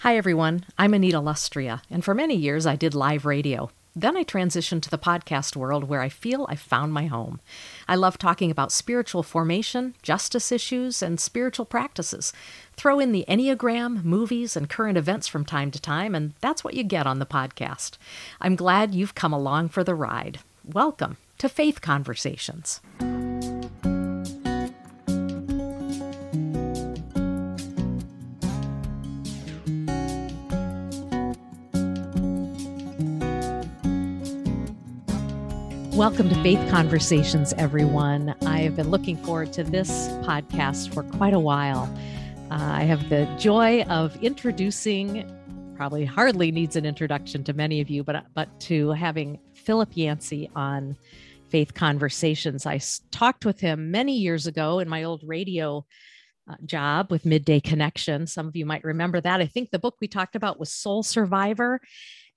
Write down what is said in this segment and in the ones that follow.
Hi, everyone. I'm Anita Lustrea, and for many years I did live radio. Then I transitioned to the podcast world where I feel I found my home. I love talking about spiritual formation, justice issues, and spiritual practices. Throw in the Enneagram, movies, and current events from time to time, and that's what you get on the podcast. I'm glad you've come along for the ride. Welcome to Faith Conversations. Welcome to Faith Conversations, everyone. I have been looking forward to this podcast for quite a while. Uh, I have the joy of introducing, probably hardly needs an introduction to many of you, but, but to having Philip Yancey on Faith Conversations. I talked with him many years ago in my old radio uh, job with Midday Connection. Some of you might remember that. I think the book we talked about was Soul Survivor.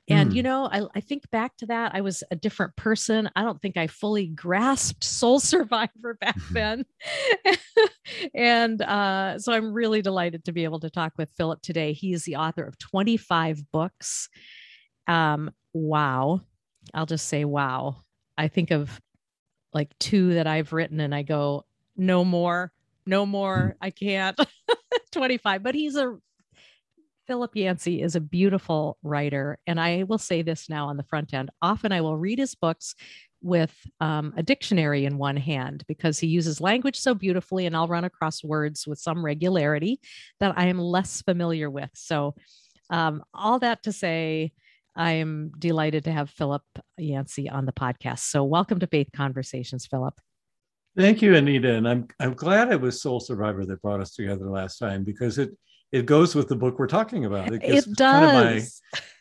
And, mm. you know, I, I think back to that, I was a different person. I don't think I fully grasped Soul Survivor back then. and uh, so I'm really delighted to be able to talk with Philip today. He is the author of 25 books. Um, wow. I'll just say, wow. I think of like two that I've written and I go, no more, no more. I can't. 25. But he's a Philip Yancey is a beautiful writer. And I will say this now on the front end. Often I will read his books with um, a dictionary in one hand because he uses language so beautifully, and I'll run across words with some regularity that I am less familiar with. So, um, all that to say, I am delighted to have Philip Yancey on the podcast. So, welcome to Faith Conversations, Philip. Thank you, Anita. And I'm, I'm glad it was Soul Survivor that brought us together last time because it it goes with the book we're talking about. It, it does. Kind of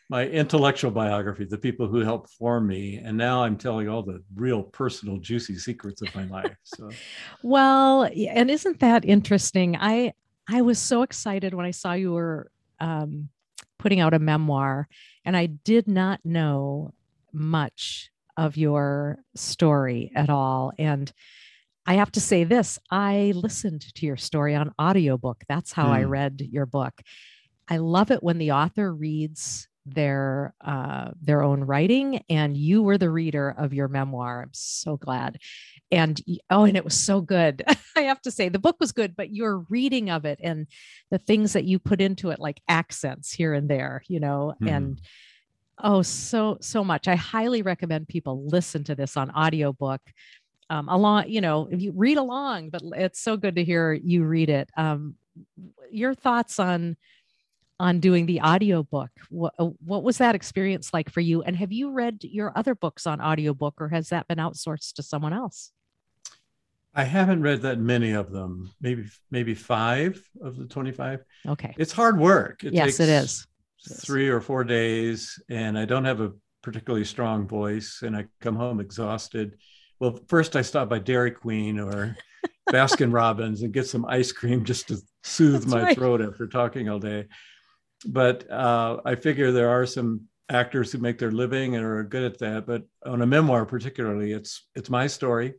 my, my intellectual biography, the people who helped form me, and now I'm telling all the real personal, juicy secrets of my life. So, well, and isn't that interesting? I I was so excited when I saw you were um, putting out a memoir, and I did not know much of your story at all, and I have to say this I listened to your story on audiobook. That's how mm. I read your book. I love it when the author reads their uh, their own writing and you were the reader of your memoir i'm so glad and oh and it was so good i have to say the book was good but your reading of it and the things that you put into it like accents here and there you know mm. and oh so so much i highly recommend people listen to this on audiobook um, along, you know, if you read along, but it's so good to hear you read it. Um, your thoughts on on doing the audiobook what, uh, what was that experience like for you? And have you read your other books on audiobook or has that been outsourced to someone else? I haven't read that many of them maybe maybe five of the 25 okay. It's hard work. It yes it is. three or four days and i don't have a particularly strong voice and i come home exhausted well, first I stop by Dairy Queen or Baskin Robbins and get some ice cream just to soothe That's my right. throat after talking all day. But uh, I figure there are some actors who make their living and are good at that. But on a memoir, particularly, it's it's my story,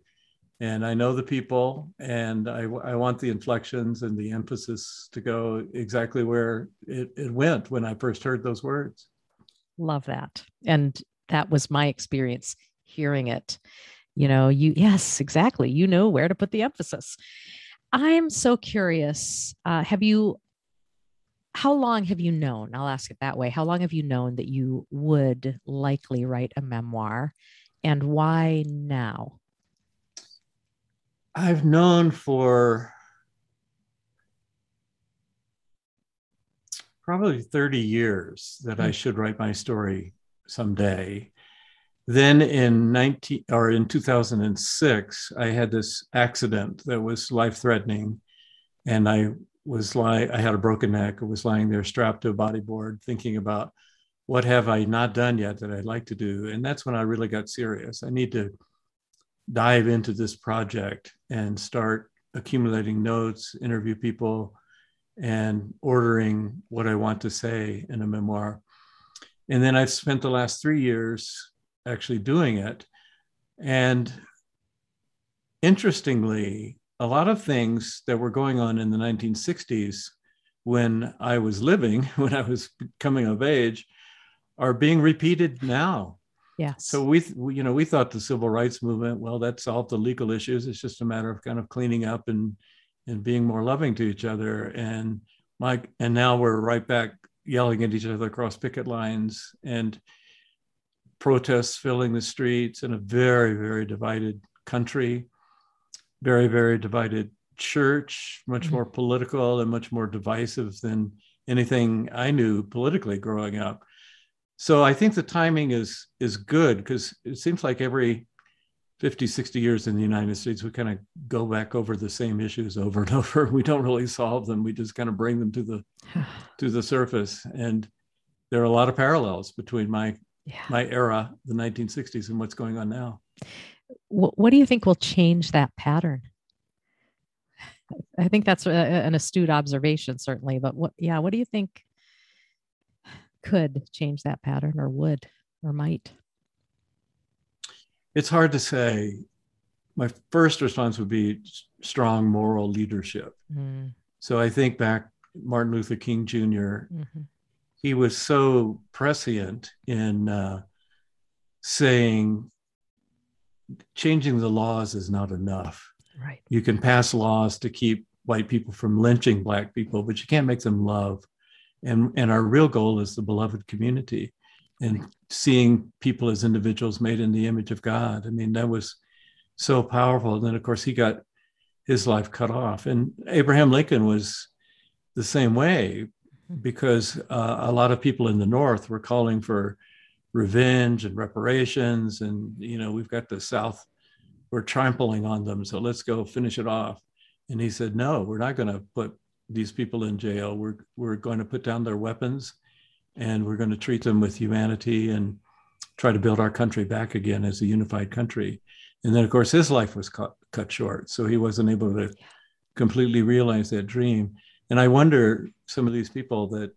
and I know the people, and I, I want the inflections and the emphasis to go exactly where it, it went when I first heard those words. Love that, and that was my experience hearing it you know you yes exactly you know where to put the emphasis. I'm so curious uh, have you how long have you known i'll ask it that way how long have you known that you would likely write a memoir and why now? I've known for probably 30 years that i hmm. should write my story someday then in 19 or in 2006 i had this accident that was life threatening and i was lying i had a broken neck. I was lying there strapped to a bodyboard thinking about what have i not done yet that i'd like to do? And that's when i really got serious. I need to dive into this project and start accumulating notes interview people and ordering what i want to say in a memoir. And then i've spent the last three years actually doing it. And interestingly, a lot of things that were going on in the 1960s when I was living, when I was coming of age, are being repeated now. Yes. So we, you know, we thought the civil rights movement, well, that solved the legal issues. It's just a matter of kind of cleaning up and and being more loving to each other. And Mike, and now we're right back yelling at each other across picket lines and protests filling the streets in a very, very divided country, very, very divided church, much mm-hmm. more political and much more divisive than anything I knew politically growing up. So I think the timing is is good because it seems like every 50, 60 years in the United States, we kind of go back over the same issues over and over. We don't really solve them. We just kind of bring them to the to the surface. And there are a lot of parallels between my yeah. my era, the 1960s, and what's going on now. What do you think will change that pattern? I think that's a, an astute observation, certainly. But what, yeah, what do you think could change that pattern, or would, or might? It's hard to say. My first response would be strong moral leadership. Mm. So I think back Martin Luther King junior mm-hmm. He was so prescient in uh, saying changing the laws is not enough. Right. You can pass laws to keep white people from lynching black people, but you can't make them love. And, and our real goal is the beloved community and seeing people as individuals made in the image of God. I mean, that was so powerful. And then, of course, he got his life cut off. And Abraham Lincoln was the same way because uh, a lot of people in the North were calling for revenge and reparations. And, you know, we've got the South we're trampling on them. So let's go finish it off. And he said, no, we're not going to put these people in jail. We're, we're going to put down their weapons and we're going to treat them with humanity and try to build our country back again as a unified country. And then, of course, his life was cut, cut short. So he wasn't able to completely realize that dream. And I wonder some of these people that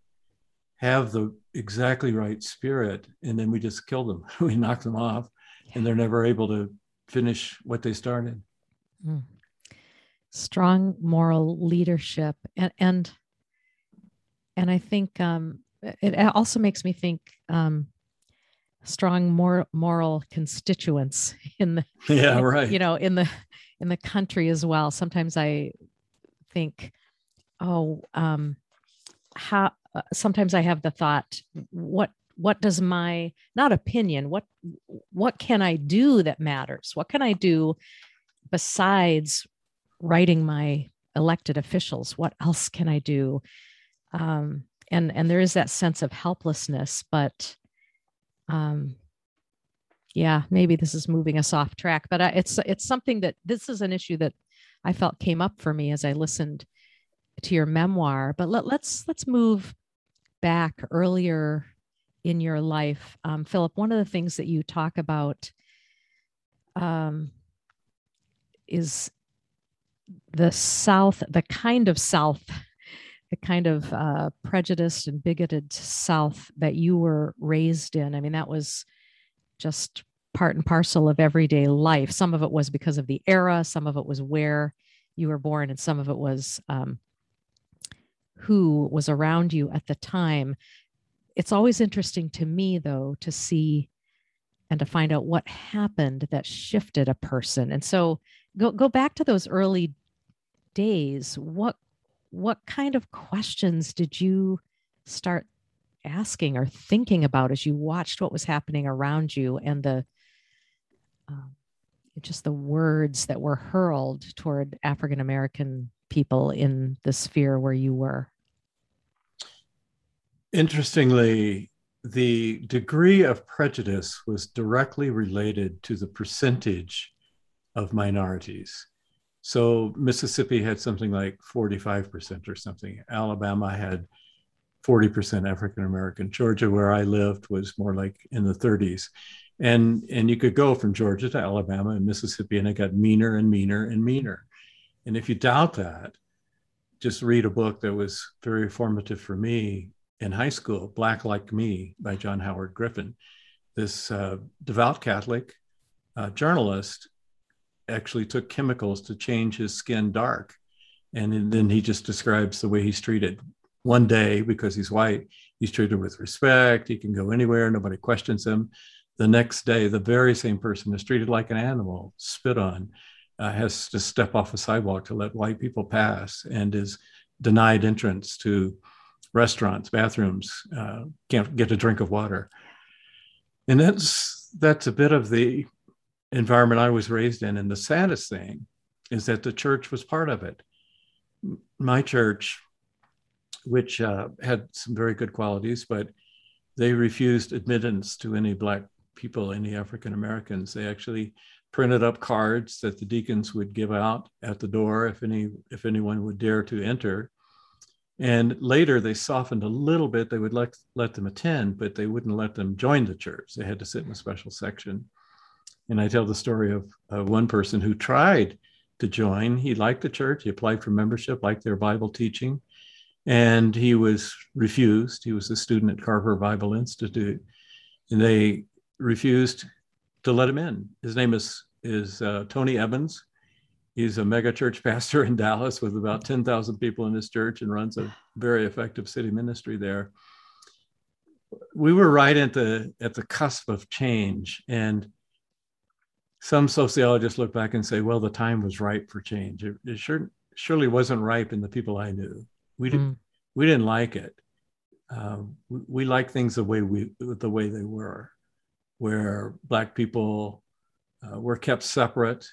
have the exactly right spirit, and then we just kill them, we knock them off, and they're never able to finish what they started. Mm. Strong moral leadership, and and and I think um, it also makes me think um, strong moral moral constituents in the yeah right you know in the in the country as well. Sometimes I think, oh, um, how. Uh, sometimes I have the thought, what what does my not opinion what what can i do that matters what can i do besides writing my elected officials what else can i do um, and and there is that sense of helplessness but um, yeah maybe this is moving us off track but I, it's it's something that this is an issue that i felt came up for me as i listened to your memoir but let, let's let's move back earlier in your life. Um, Philip, one of the things that you talk about um, is the South, the kind of South, the kind of uh, prejudiced and bigoted South that you were raised in. I mean, that was just part and parcel of everyday life. Some of it was because of the era, some of it was where you were born, and some of it was um, who was around you at the time it's always interesting to me though to see and to find out what happened that shifted a person. And so go go back to those early days. What what kind of questions did you start asking or thinking about as you watched what was happening around you and the um, just the words that were hurled toward african american people in the sphere where you were Interestingly, the degree of prejudice was directly related to the percentage of minorities. So Mississippi had something like 45% or something. Alabama had 40% African American. Georgia, where I lived, was more like in the 30s. And, and you could go from Georgia to Alabama and Mississippi, and it got meaner and meaner and meaner. And if you doubt that, just read a book that was very formative for me in high school, Black Like Me by John Howard Griffin. This uh, devout Catholic uh, journalist actually took chemicals to change his skin dark. And then he just describes the way he's treated one day because he's white, he's treated with respect. He can go anywhere, nobody questions him. The next day, the very same person is treated like an animal, spit on, uh, has to step off a sidewalk to let white people pass, and is denied entrance to restaurants, bathrooms, uh, can't get a drink of water. And that's that's a bit of the environment I was raised in. And the saddest thing is that the church was part of it. My church, which uh, had some very good qualities, but they refused admittance to any Black people, any African Americans. They actually printed up cards that the deacons would give out at the door if any if anyone would dare to enter. And later they softened a little bit. They would let, let them attend, but they wouldn't let them join the church. They had to sit in a special section. And I tell the story of uh, one person who tried to join. He liked the church, he applied for membership, liked their Bible teaching, and he was refused. He was a student at Carver Bible Institute, and they refused to let him in. His name is, is uh, Tony Evans. He's a mega church pastor in Dallas with about 10,000 people in his church and runs a very effective city ministry there. We were right at the at the cusp of change and some sociologists look back and say, well, the time was ripe for change. It, it sure, surely wasn't ripe in the people I knew. We didn't, mm. we didn't like it. Um, we, we like things the way we, the way they were, where Black people uh, were kept separate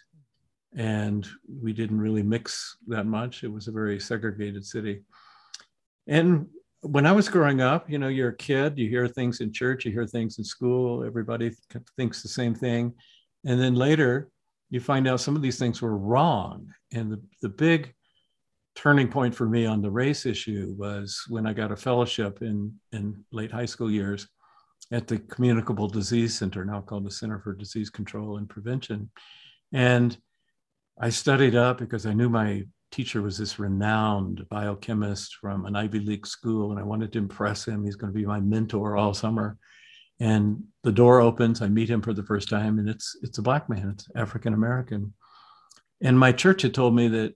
and we didn't really mix that much. It was a very segregated city. And when I was growing up, you know, you're a kid, you hear things in church, you hear things in school, everybody thinks the same thing. And then later, you find out some of these things were wrong. And the, the big turning point for me on the race issue was when I got a fellowship in, in late high school years at the Communicable Disease Center, now called the Center for Disease Control and Prevention. And I studied up because I knew my teacher was this renowned biochemist from an Ivy League school, and I wanted to impress him. He's going to be my mentor all summer and the door opens i meet him for the first time and it's it's a black man it's african american and my church had told me that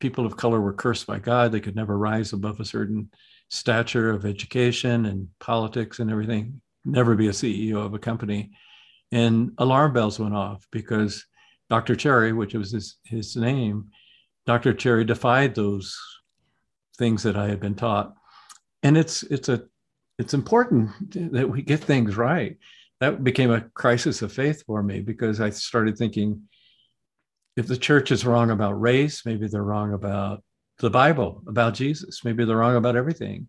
people of color were cursed by god they could never rise above a certain stature of education and politics and everything never be a ceo of a company and alarm bells went off because dr cherry which was his, his name dr cherry defied those things that i had been taught and it's it's a it's important that we get things right. That became a crisis of faith for me because I started thinking if the church is wrong about race, maybe they're wrong about the Bible, about Jesus, maybe they're wrong about everything.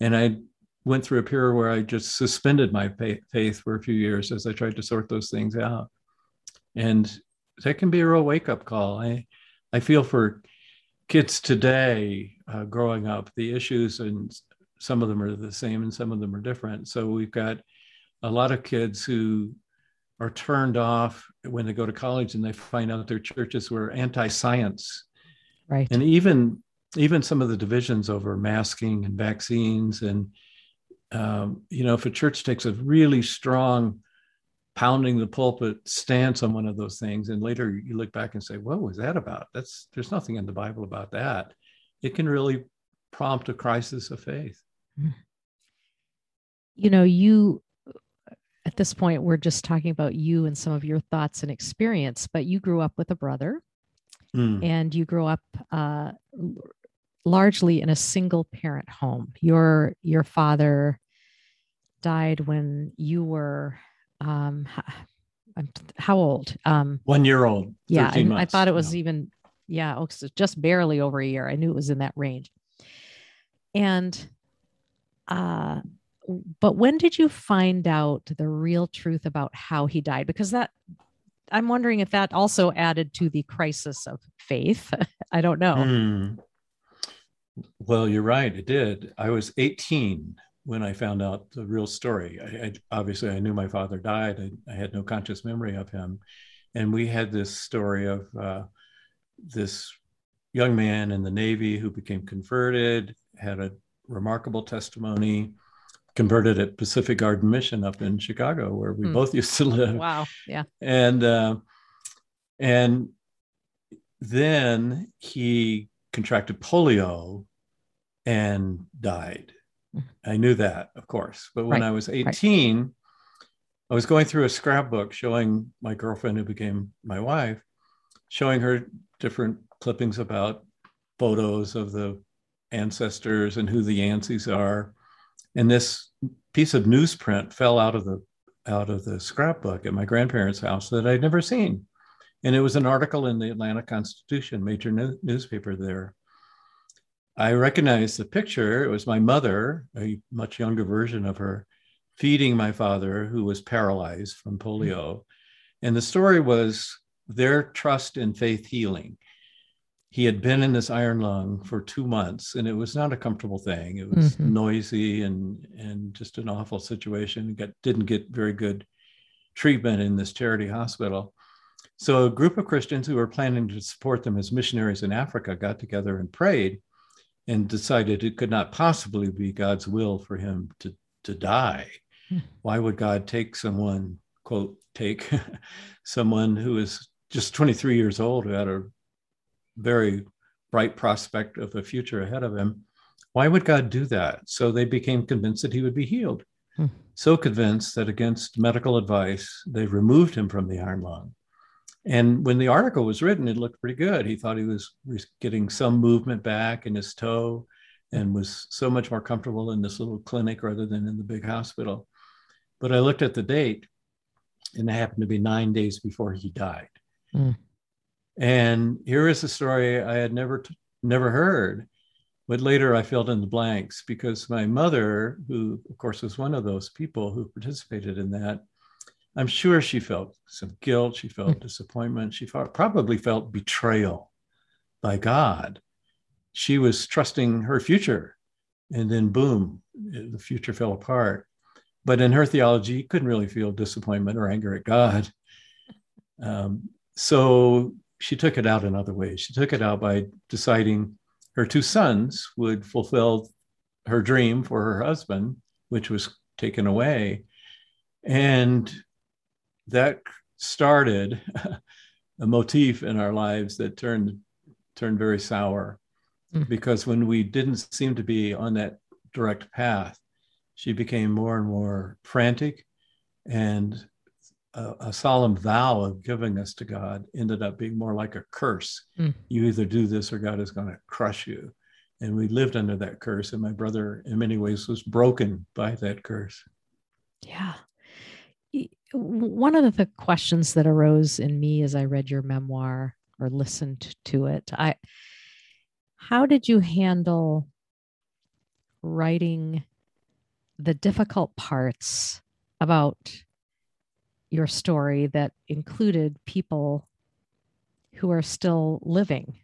And I went through a period where I just suspended my faith for a few years as I tried to sort those things out. And that can be a real wake up call. I, I feel for kids today uh, growing up, the issues and some of them are the same and some of them are different. So we've got a lot of kids who are turned off when they go to college and they find out their churches were anti-science. Right. And even even some of the divisions over masking and vaccines and um, you know if a church takes a really strong pounding the pulpit stance on one of those things and later you look back and say what was that about? That's there's nothing in the bible about that. It can really prompt a crisis of faith. You know, you at this point, we're just talking about you and some of your thoughts and experience, but you grew up with a brother. Mm. and you grew up uh, largely in a single parent home. Your your father died when you were um, how old? Um, One year old. Yeah, I, I, thought it was even yeah, oh, just barely over a year. I knew it was in that range. And uh, but when did you find out the real truth about how he died? Because that I'm wondering if that also added to the crisis of faith. I don't know. Mm. Well, you're right. It did. I was 18 when I found out the real story. I, I, obviously, I knew my father died. I, I, had no conscious memory of him, and we had this story of uh, this young man in the Navy who became converted, had a remarkable testimony converted at Pacific Garden Mission up in Chicago, where we mm. both used to live. Wow. Yeah. And uh, and then he contracted polio and died. I knew that, of course. But when Right, I was 18, I was going through a scrapbook showing my girlfriend, who became my wife, showing her different clippings about photos of the ancestors and who the Yanceys are. And this piece of newsprint fell out of the out of the scrapbook at my grandparents' house that I'd never seen. And it was an article in the Atlanta Constitution, major new- newspaper there. I recognized the picture. It was my mother, a much younger version of her, feeding my father, who was paralyzed from polio. And the story was their trust in faith healing. He had been in this iron lung for two months, and it was not a comfortable thing. It was Mhm. noisy and and just an awful situation. Got, didn't get very good treatment in this charity hospital. So a group of Christians who were planning to support them as missionaries in Africa got together and prayed and decided it could not possibly be God's will for him to, to die. Hmm. Why would God take someone, quote, take someone who is just 23 years old, who had a very bright prospect of a future ahead of him? Why would God do that? So they became convinced that he would be healed. Hmm. So convinced that against medical advice, they removed him from the iron lung. And when the article was written, it looked pretty good. He thought he was getting some movement back in his toe and was so much more comfortable in this little clinic rather than in the big hospital. But I looked at the date and it happened to be nine days before he died. Mm. And here is a story I had never, t- never heard, but later I filled in the blanks because my mother, who of course was one of those people who participated in that, I'm sure she felt some guilt, she felt disappointment, she felt, probably felt betrayal by God. She was trusting her future, and then boom, the future fell apart. But in her theology, you couldn't really feel disappointment or anger at God. Um, so she took it out in other ways. She took it out by deciding her two sons would fulfill her dream for her husband, which was taken away. And that started a motif in our lives that turned turned very sour Mm. because when we didn't seem to be on that direct path she became more and more frantic and a, a solemn vow of giving us to god ended up being more like a curse Mm. you either do this or god is going to crush you and we lived under that curse and my brother in many ways was broken by that curse Yeah. One of the questions that arose in me as I read your memoir or listened to it, I how did you handle writing the difficult parts about your story that included people who are still living?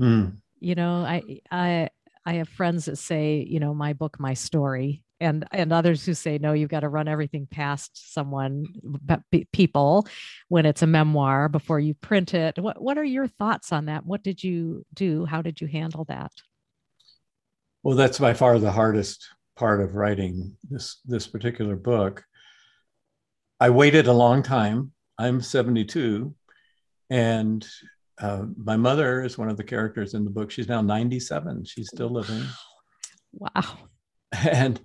Mm. you know i i i have friends that say you know my book my story and and others who say no you've got to run everything past someone people when it's a memoir before you print it what what are your thoughts on that what did you do how did you handle that Well, that's by far the hardest part of writing this this particular book. I waited a long time. I'm 72, and uh, my mother is one of the characters in the book. She's now 97. She's still living, wow and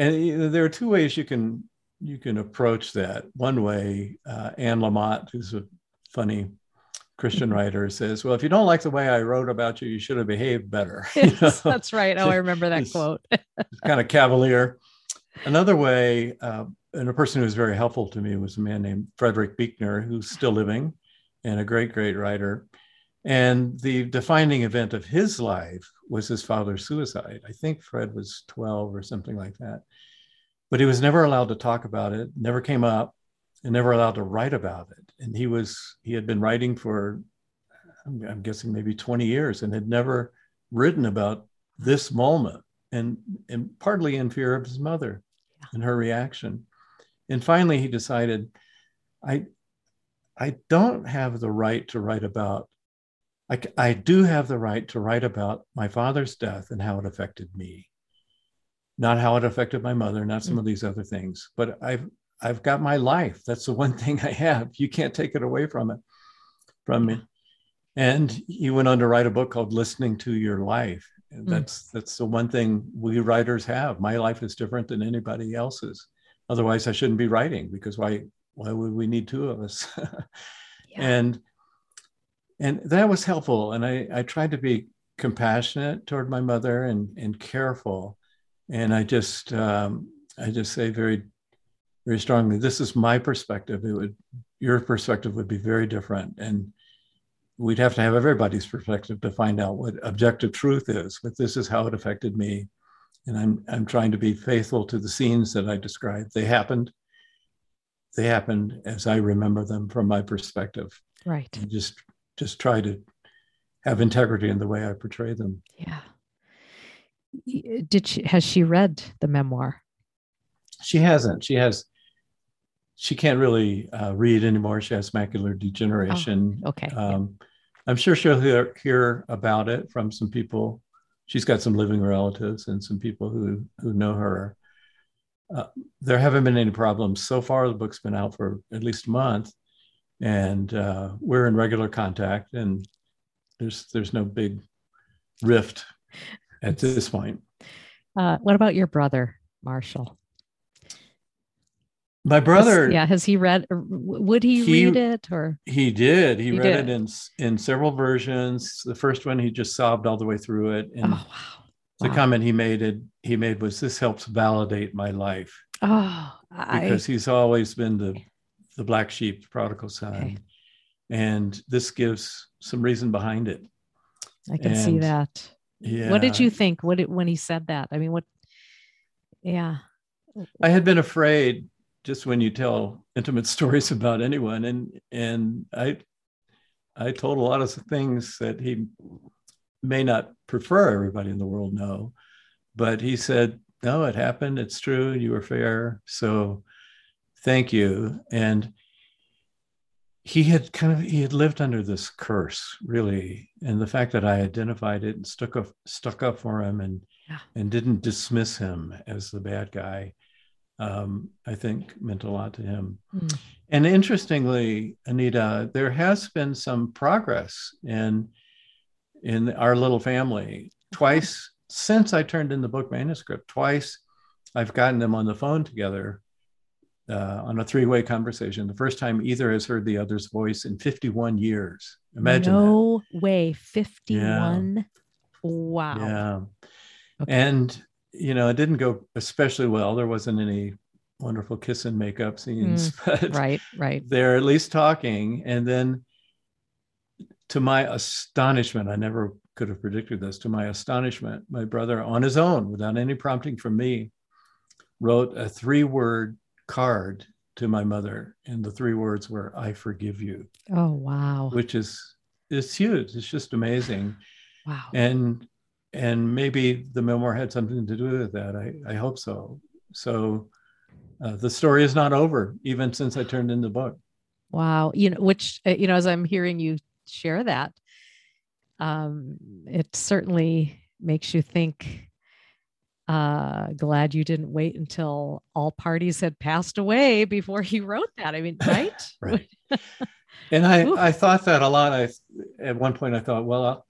and there are two ways you can you can approach that. One way, uh, Anne Lamott, who's a funny Christian writer, says, "Well, if you don't like the way I wrote about you, you should have behaved better." That's right oh i remember that It's- quote kind of cavalier. Another way, uh, and a person who was very helpful to me was a man named Frederick Buechner, who's still living and a great, great writer. And the defining event of his life was his father's suicide. I think Fred was 12 or something like that. But he was never allowed to talk about it, never came up, and never allowed to write about it. And he was, he had been writing for, I'm, I'm guessing maybe 20 years and had never written about this moment and and partly in fear of his mother Yeah. and her reaction and finally he decided i i don't have the right to write about I, I do have the right to write about my father's death and how it affected me not how it affected my mother not some of these other things but i've i've got my life that's the one thing i have you can't take it away from it from me and he went on to write a book called listening to your life That's mm. that's the one thing we writers have. My life is different than anybody else's. Otherwise, I shouldn't be writing because why why would we need two of us? yeah. And and that was helpful. And I I tried to be compassionate toward my mother and and careful. And I just um, I just say very very strongly, this is my perspective. It would your perspective would be very different. And we'd have to have everybody's perspective to find out what objective truth is, but this is how it affected me. And I'm I'm trying to be faithful to the scenes that I described. They happened. They happened as I remember them from my perspective. Right. And just just try to have integrity in the way I portray them. Yeah. Did she has she read the memoir? She hasn't. She has she can't really uh, read anymore. She has macular degeneration. Oh, okay. Um, I'm sure she'll hear, hear about it from some people. She's got some living relatives and some people who who know her. Uh, there haven't been any problems so far. The book's been out for at least a month, and uh, we're in regular contact. And there's there's no big rift at this point. Uh, what about your brother, Marshall? My brother, has, yeah, has he read? Would he, he, read it or he did? He, he read did. it in in several versions. The first one he just sobbed all the way through it, and oh, wow. the wow. comment he made it he made was, "This helps validate my life." Oh, because I... he's always been the the black sheep, prodigal son, okay. and this gives some reason behind it. I can and, see that. Yeah. What did you think? What did, when he said that? I mean, what? Yeah. I had been afraid just when you tell intimate stories about anyone and and i i told a lot of things that he may not prefer everybody in the world know but he said no it happened it's true you were fair so thank you and he had kind of he had lived under this curse really and the fact that i identified it and stuck up stuck up for him and yeah. and didn't dismiss him as the bad guy um, I think meant a lot to him. Mm. And interestingly, Anita, there has been some progress in in our little family. Twice since I turned in the book manuscript, twice I've gotten them on the phone together uh, on a three-way conversation. The first time either has heard the other's voice in 51 years. Imagine no that. way, 51. Yeah. Wow. Yeah. Okay. And you know, it didn't go especially well. There wasn't any wonderful kiss and makeup scenes, mm, but right, right. They're at least talking. And then to my astonishment, I never could have predicted this. To my astonishment, my brother, on his own, without any prompting from me, wrote a three word card to my mother. And the three words were, I forgive you. Oh, wow. Which is, it's huge. It's just amazing. Wow. And and maybe the memoir had something to do with that. I, I hope so. So uh, the story is not over, even since I turned in the book. Wow, you know, which uh, you know, as I'm hearing you share that, um, it certainly makes you think. Uh, glad you didn't wait until all parties had passed away before he wrote that. I mean, right? right. and I, I thought that a lot. I at one point I thought, well, I'll,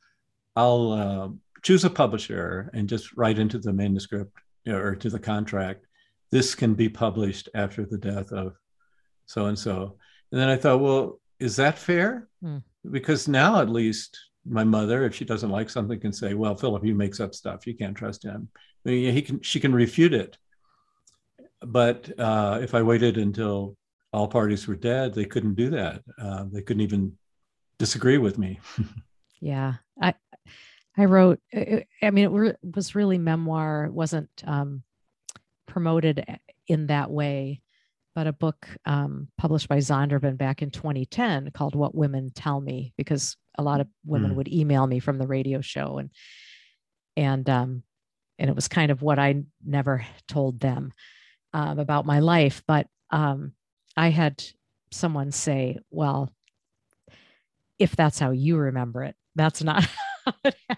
I'll uh, choose a publisher and just write into the manuscript you know, or to the contract, this can be published after the death of so and so. And then I thought, well, is that fair? Hmm. Because now at least my mother, if she doesn't like something, can say, well, Philip, he makes up stuff. You can't trust him. He can, she can refute it. But uh, if I waited until all parties were dead, they couldn't do that. Uh, they couldn't even disagree with me. yeah. I, I wrote, I mean, it was really memoir, it wasn't um, promoted in that way, but a book um, published by Zondervan back in 2010 called What Women Tell Me, because a lot of women mm. would email me from the radio show and, and, um, and it was kind of what I never told them um, about my life. But um, I had someone say, well, if that's how you remember it, that's not how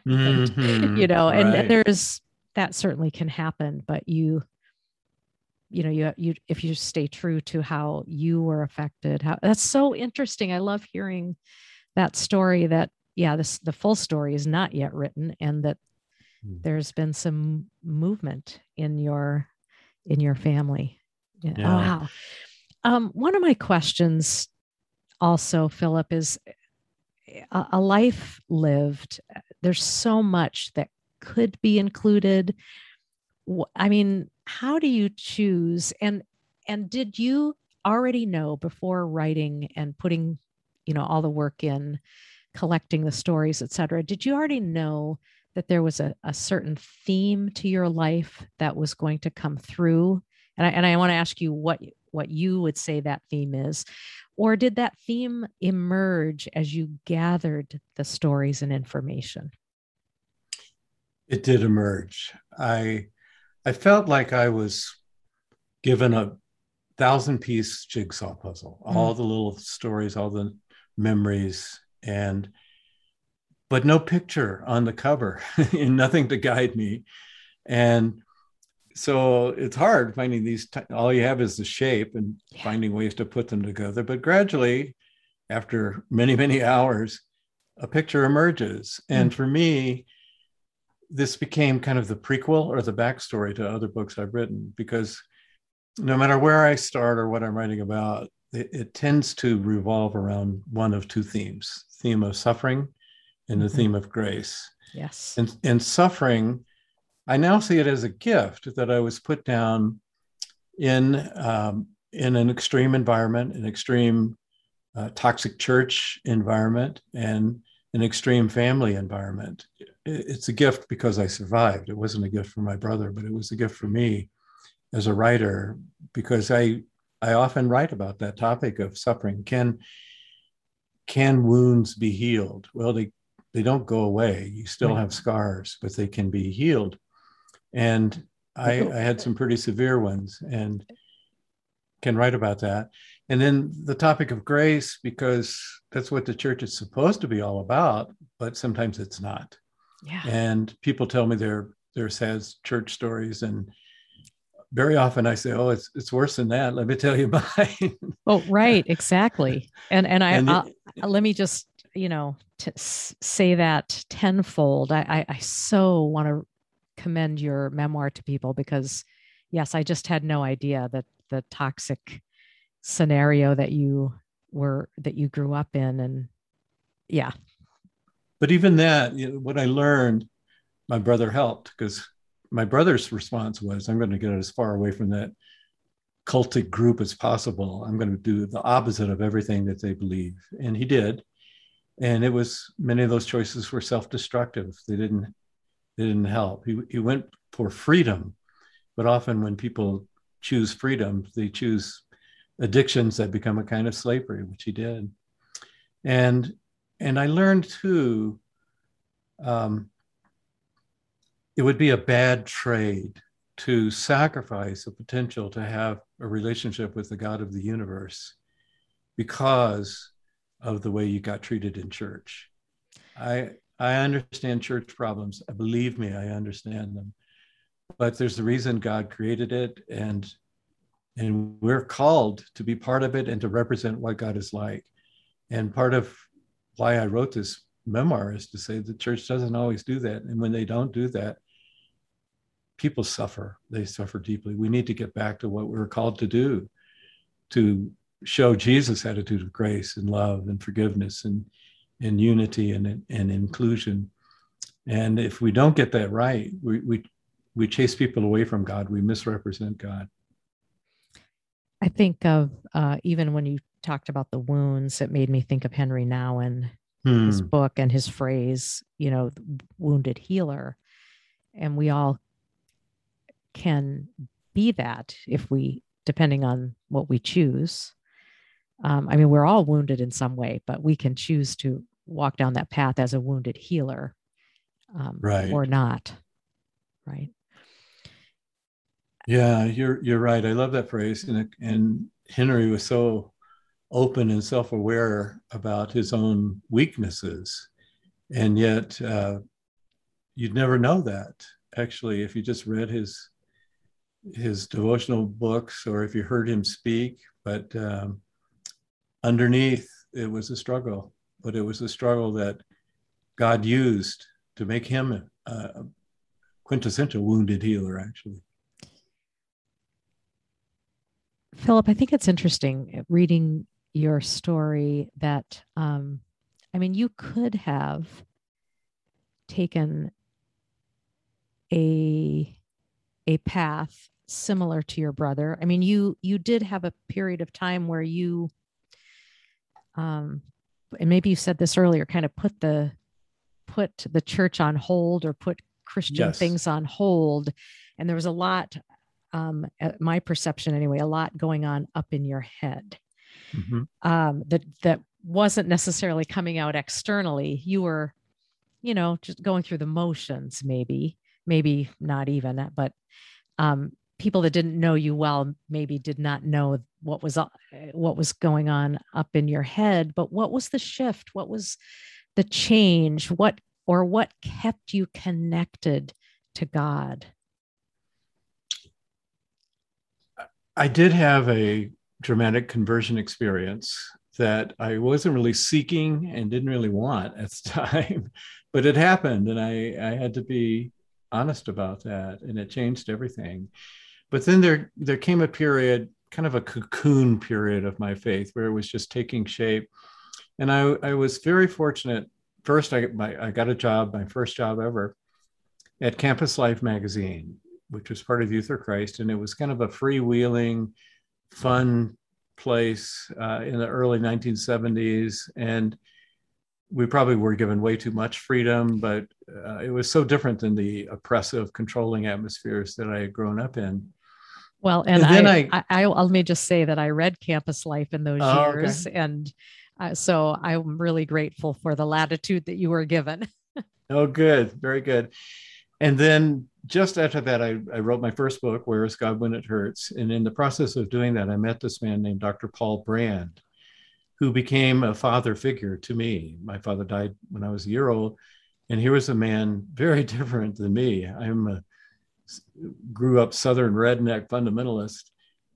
mm-hmm. you know, and, right. there's that certainly can happen, but you, you know, you, you, if you stay true to how you were affected, how that's so interesting. I love hearing that story that, yeah, this, the full story is not yet written and that. There's been some movement in your in your family. Yeah. Oh, wow. Um, one of my questions also, Philip, is a, a life lived. There's so much that could be included. I mean, how do you choose? And and did you already know before writing and putting, you know, all the work in, collecting the stories, et cetera? Did you already know that there was a, a certain theme to your life that was going to come through? And I and I want to ask you what what you would say that theme is. Or did that theme emerge as you gathered the stories and information? It did emerge. I I felt like I was given a thousand piece jigsaw puzzle, mm. all the little stories, all the memories, and but no picture on the cover and nothing to guide me. And so it's hard finding these t- all you have is the shape and yeah. finding ways to put them together but gradually after many many hours a picture emerges and mm. for me this became kind of the prequel or the backstory to other books i've written because no matter where i start or what i'm writing about it, it tends to revolve around one of two themes theme of suffering and the mm-hmm. theme of grace yes and, and suffering I now see it as a gift that I was put down in um, in an extreme environment, an extreme uh, toxic church environment, and an extreme family environment. It's a gift because I survived. It wasn't a gift for my brother, but it was a gift for me as a writer because I I often write about that topic of suffering. Can can wounds be healed? Well, they they don't go away. You still have scars, but they can be healed and I, I, had some pretty severe ones and can write about that. And then the topic of grace, because that's what the church is supposed to be all about, but sometimes it's not. Yeah. And people tell me their their sad church stories, and very often I say, "Oh, it's it's worse than that." Let me tell you mine. oh, right, exactly. And and I and uh, it, let me just you know to say that tenfold. I I, I so want to commend your memoir to people because yes i just had no idea that the toxic scenario that you were that you grew up in and yeah. But even that you know, what i learned my brother helped because my brother's response was i'm going to get as far away from that cultic group as possible. I'm going to do the opposite of everything that they believe. And he did and it was many of those choices were self-destructive they didn't it didn't help. He, he went for freedom, but often when people choose freedom, they choose addictions that become a kind of slavery, which he did. And and I learned too, um, it would be a bad trade to sacrifice the potential to have a relationship with the God of the universe because of the way you got treated in church. I I understand church problems. Believe me, I understand them. But there's a reason God created it, and and we're called to be part of it and to represent what God is like. And part of why I wrote this memoir is to say the church doesn't always do that. And when they don't do that, people suffer. They suffer deeply. We need to get back to what we're called to do, to show Jesus' attitude of grace and love and forgiveness and in unity and, and inclusion. And if we don't get that right, we, we, we chase people away from God, we misrepresent God. I think of uh, even when you talked about the wounds, it made me think of Henry Nouwen, hmm. his book and his phrase, you know, wounded healer. And we all can be that if we, depending on what we choose. Um, I mean, we're all wounded in some way, but we can choose to walk down that path as a wounded healer um, right. or not right yeah you're you're right i love that phrase and and henry was so open and self-aware about his own weaknesses and yet uh, you'd never know that actually if you just read his his devotional books or if you heard him speak but um, underneath it was a struggle but it was a struggle that God used to make him uh, quintessential wounded healer, actually. Philip, I think it's interesting reading your story that, um, I mean, you could have taken a a path similar to your brother. I mean, you you did have a period of time where you, um, and maybe you said this earlier, kind of put the put the church on hold or put Christian yes. things on hold, and there was a lot, um, my perception anyway, a lot going on up in your head, mm-hmm. um, that that wasn't necessarily coming out externally. You were, you know, just going through the motions, maybe, maybe not even, but um, people that didn't know you well maybe did not know what was what was going on up in your head but what was the shift? What was the change? What or what kept you connected to god? I did have a dramatic conversion experience that i wasn't really seeking and didn't really want at the time but it happened and i i had to be honest about that and it changed everything but then there there came a period kind of a cocoon period of my faith where it was just taking shape. And i i was very fortunate. First i my, i got a job my first job ever at campus life magazine which was part of youth for christ. And it was kind of a freewheeling fun place uh, in the early 1970s and we probably were given way too much freedom, but uh, it was so different than the oppressive, controlling atmospheres that I had grown up in. Well, and, and I, I, I, I, let me just say that I read Campus Life in those oh, years, okay. and uh, so I'm really grateful for the latitude that you were given. oh, good, very good. And then just after that, I, I wrote my first book, Where Is God When It Hurts? And in the process of doing that, I met this man named Dr. Paul Brand, who became a father figure to me. My father died when I was a year old, and he was a man very different than me. I'm a grew up Southern redneck fundamentalist,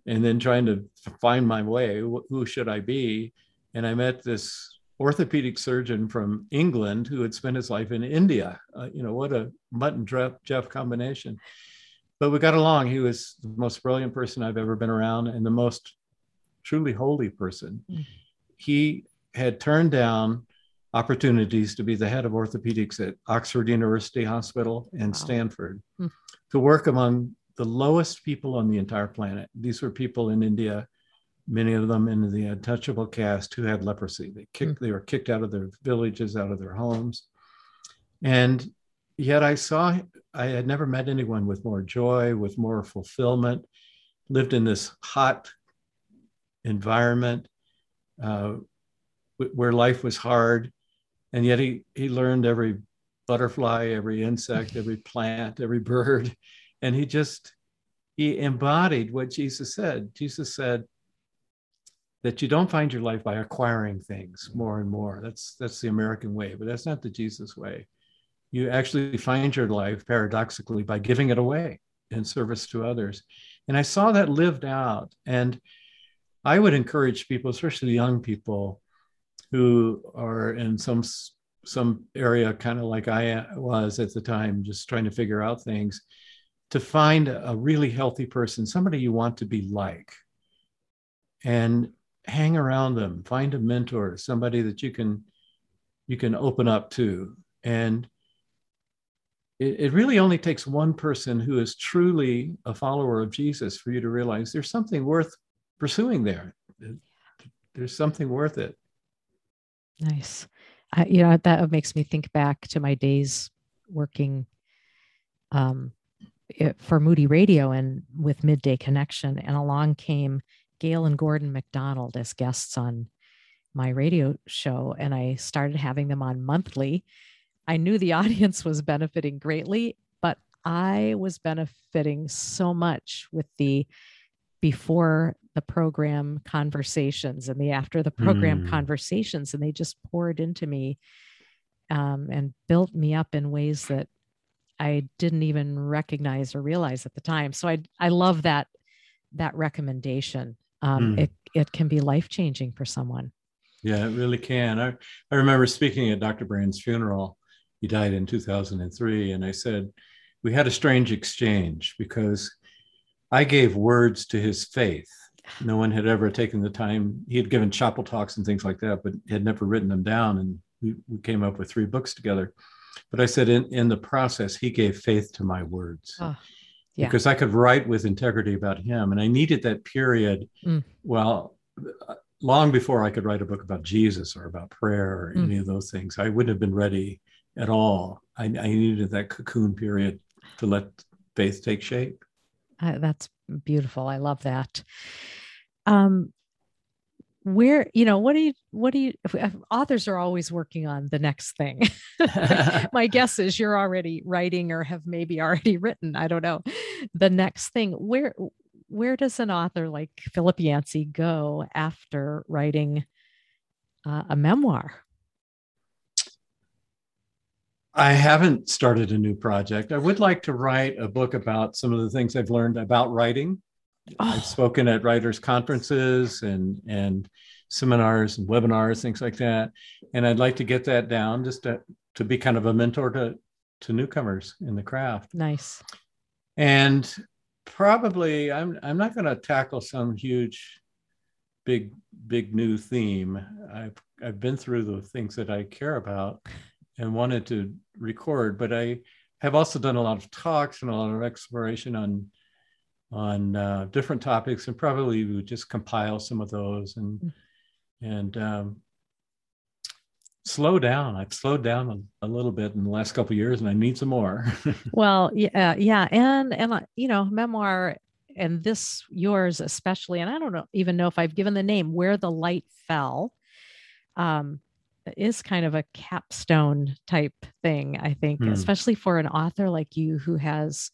and then trying to find my way. Who should I be? And I met this orthopedic surgeon from England who had spent his life in India. Uh, you know, what a Mutt and Jeff combination. But we got along. He was the most brilliant person I've ever been around and the most truly holy person. Mm-hmm. He had turned down opportunities to be the head of orthopedics at Oxford University Hospital and wow. Stanford. Mm-hmm to work among the lowest people on the entire planet. These were people in India, many of them in the untouchable caste who had leprosy. They kicked, mm. they were kicked out of their villages, out of their homes. And yet I saw, I had never met anyone with more joy, with more fulfillment, lived in this hot environment uh, where life was hard. And yet he, he learned every butterfly, every insect, every plant, every bird. And he just, he embodied what Jesus said. Jesus said that you don't find your life by acquiring things more and more. That's that's the American way, but that's not the Jesus way. You actually find your life paradoxically by giving it away in service to others. And I saw that lived out. And I would encourage people, especially young people who are in some some area kind of like I was at the time, just trying to figure out things, to find a really healthy person, somebody you want to be like, and hang around them. Find a mentor, somebody that you can you can open up to, and it, it really only takes one person who is truly a follower of Jesus for you to realize there's something worth pursuing there. There's something worth it. Nice. I, you know that makes me think back to my days working um, for Moody Radio and with Midday Connection, and along came Gail and Gordon MacDonald as guests on my radio show, and I started having them on monthly. I knew the audience was benefiting greatly, but I was benefiting so much with the before the program conversations and the after the program mm. conversations and they just poured into me um, and built me up in ways that i didn't even recognize or realize at the time so i i love that that recommendation um, mm. it it can be life changing for someone yeah it really can i i remember speaking at dr brand's funeral he died in 2003 and i said we had a strange exchange because I gave words to his faith. No one had ever taken the time. He had given chapel talks and things like that, but had never written them down. And we, we came up with three books together. But I said, in, in the process, he gave faith to my words. Oh, yeah. Because I could write with integrity about him. And I needed that period. Mm. Well, long before I could write a book about Jesus or about prayer or mm. any of those things, I wouldn't have been ready at all. I, I needed that cocoon period to let faith take shape. Uh, that's beautiful. I love that. Um, where you know what do you what do you authors are always working on the next thing my guess is you're already writing or have maybe already written i don't know the next thing where where does an author like philip yancey go after writing uh, a memoir I haven't started a new project. I would like to write a book about some of the things I've learned about writing. Oh. I've spoken at writers' conferences and and seminars and webinars, things like that. And I'd like to get that down just to, to be kind of a mentor to, to newcomers in the craft. Nice. And probably I'm I'm not going to tackle some huge big big new theme. I've I've been through the things that I care about and wanted to record, but I have also done a lot of talks and a lot of exploration on on uh, different topics, and probably we would just compile some of those and mm. and um, slow down. I've slowed down a, a, little bit in the last couple years, and I need some more. well, yeah, yeah, and and uh, you know, memoir and this yours especially, and I don't know even know if I've given the name "Where the Light Fell." Um, is kind of a capstone type thing, I think, mm. especially for an author like you who has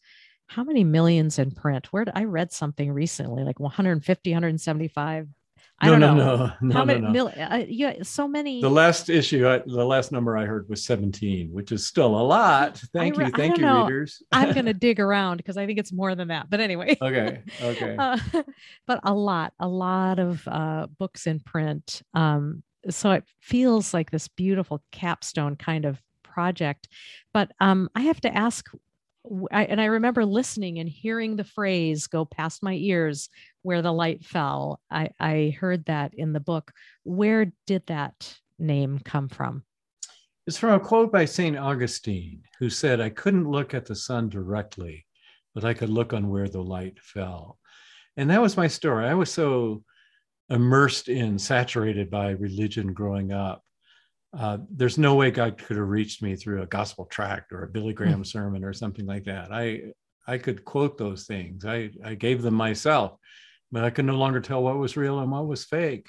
how many millions in print? Where did, I read something recently, like 150, 175. I no, don't no, know. No, no, how many no, no. Mil, uh, yeah, so many. The last issue, I, the last number I heard was 17, which is still a lot. Thank re- you. Thank you, know. readers. I'm going to dig around because I think it's more than that. But anyway. Okay. Okay. Uh, but a lot, a lot of uh, books in print. Um, so it feels like this beautiful capstone kind of project. But um, i have to ask I, and i remember listening and hearing the phrase go past my ears where the light fell. I, I heard that in the book. Where did that name come from? It's from a quote by st augustine who said i couldn't look at the sun directly but i could look on where the light fell. And that was my story. I was so immersed in, saturated by religion growing up. Uh, there's no way God could have reached me through a gospel tract or a Billy Graham mm. sermon or something like that. I I could quote those things. I I gave them myself, but I could no longer tell what was real and what was fake.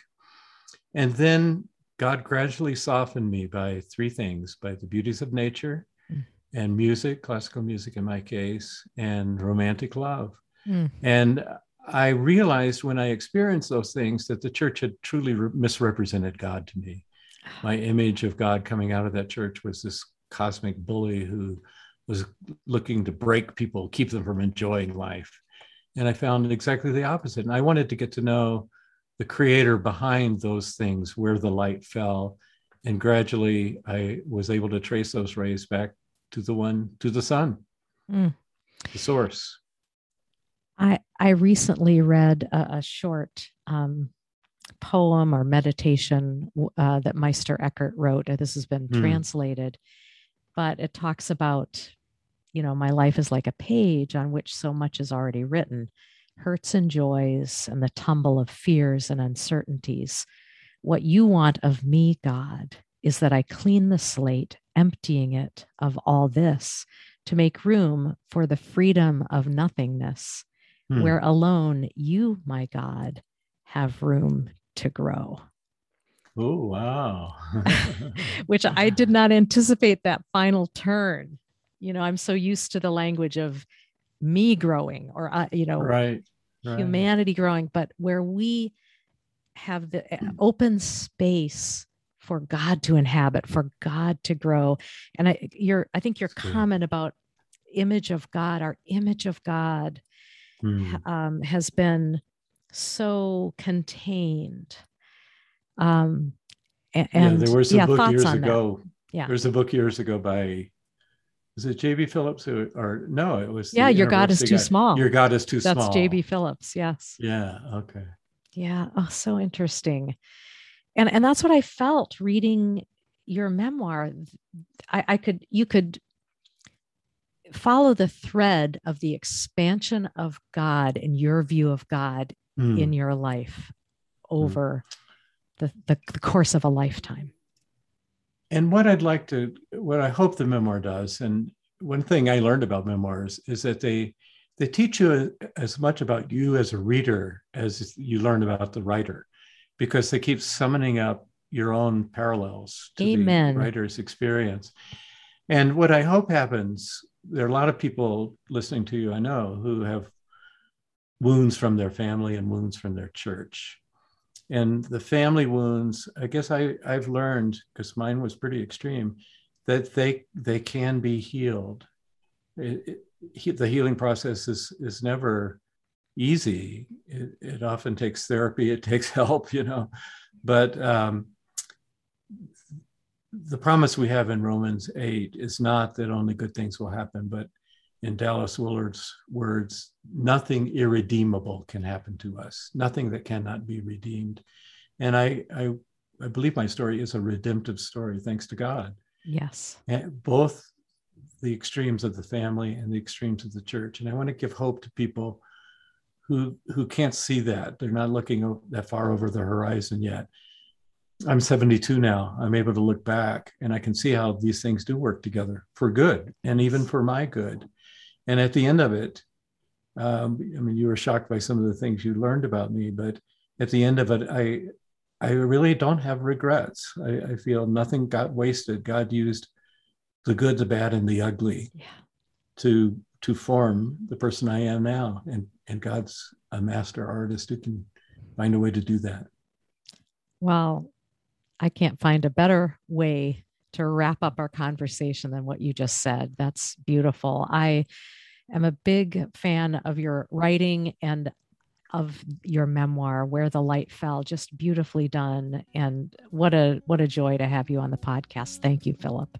And then God gradually softened me by three things: by the beauties of nature, mm. and music, classical music in my case, and romantic love. Mm. And I realized when I experienced those things that the church had truly re- misrepresented God to me. My image of God coming out of that church was this cosmic bully who was looking to break people, keep them from enjoying life. And I found exactly the opposite. And I wanted to get to know the creator behind those things, where the light fell. And gradually I was able to trace those rays back to the one, to the sun, mm. the source. I I recently read a, a short um, poem or meditation uh, that Meister Eckhart wrote. This has been mm. translated, but it talks about, you know, my life is like a page on which so much is already written, hurts and joys, and the tumble of fears and uncertainties. What you want of me, God, is that I clean the slate, emptying it of all this to make room for the freedom of nothingness hmm. where alone you, my God, have room to grow. Oh, wow. Which I did not anticipate that final turn. You know, I'm so used to the language of me growing or, uh, you know, right, right. humanity growing, but where we have the uh, open space for God to inhabit, for God to grow. And I, your, I think your comment about image of God, our image of God mm. um, has been so contained. Um, and, yeah, there was a yeah, book years ago. That. Yeah, there's a book years ago by is it JB Phillips who, or no, it was yeah. Your God is too guy. small. Your God is too That's small. That's JB Phillips. Yes. Yeah. Okay. Yeah. Oh, so interesting. And and that's what I felt reading your memoir. I, I could you could follow the thread of the expansion of God and your view of God Mm. in your life over the, the, the course of a lifetime. And what I'd like to, what I hope the memoir does, and one thing I learned about memoirs is that they they teach you as much about you as a reader as you learn about the writer, because they keep summoning up your own parallels to Amen. the writer's experience. And what I hope happens, there are a lot of people listening to you, I know, who have wounds from their family and wounds from their church. And the family wounds i guess i i've learned because mine was pretty extreme that they they can be healed. It, it, the healing process is is never easy. It, it often takes therapy it takes help you know? But um, the promise we have in romans 8 is not that only good things will happen but in Dallas Willard's words, nothing irredeemable can happen to us, nothing that cannot be redeemed. And I, I, I believe my story is a redemptive story, thanks to God. Yes. And both the extremes of the family and the extremes of the church. And I want to give hope to people who who can't see that. They're not looking that far over the horizon yet. I'm 72 now. I'm able to look back and I can see how these things do work together for good and even for my good. And at the end of it, um, I mean, you were shocked by some of the things you learned about me, but at the end of it, I, I really don't have regrets. I, I feel nothing got wasted. God used the good, the bad, and the ugly Yeah. to to form the person I am now. And and God's a master artist who can find a way to do that. Well, I can't find a better way to wrap up our conversation than what you just said. That's beautiful. I am a big fan of your writing and of your memoir where the light fell just beautifully done and what a what a joy to have you on the podcast thank you philip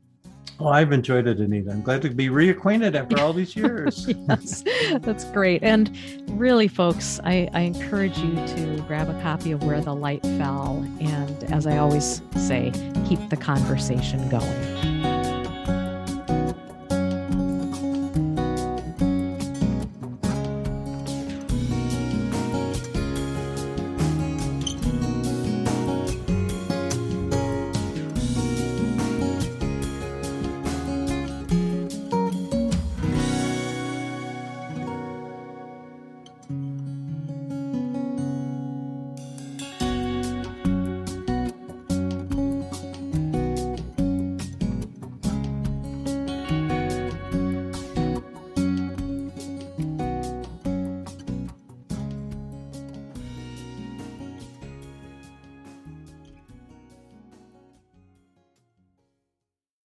Oh, I've enjoyed it, Anita. I'm glad to be reacquainted after all these years. yes that's great and really folks I, I encourage you to grab a copy of where the light fell and as i always say keep the conversation going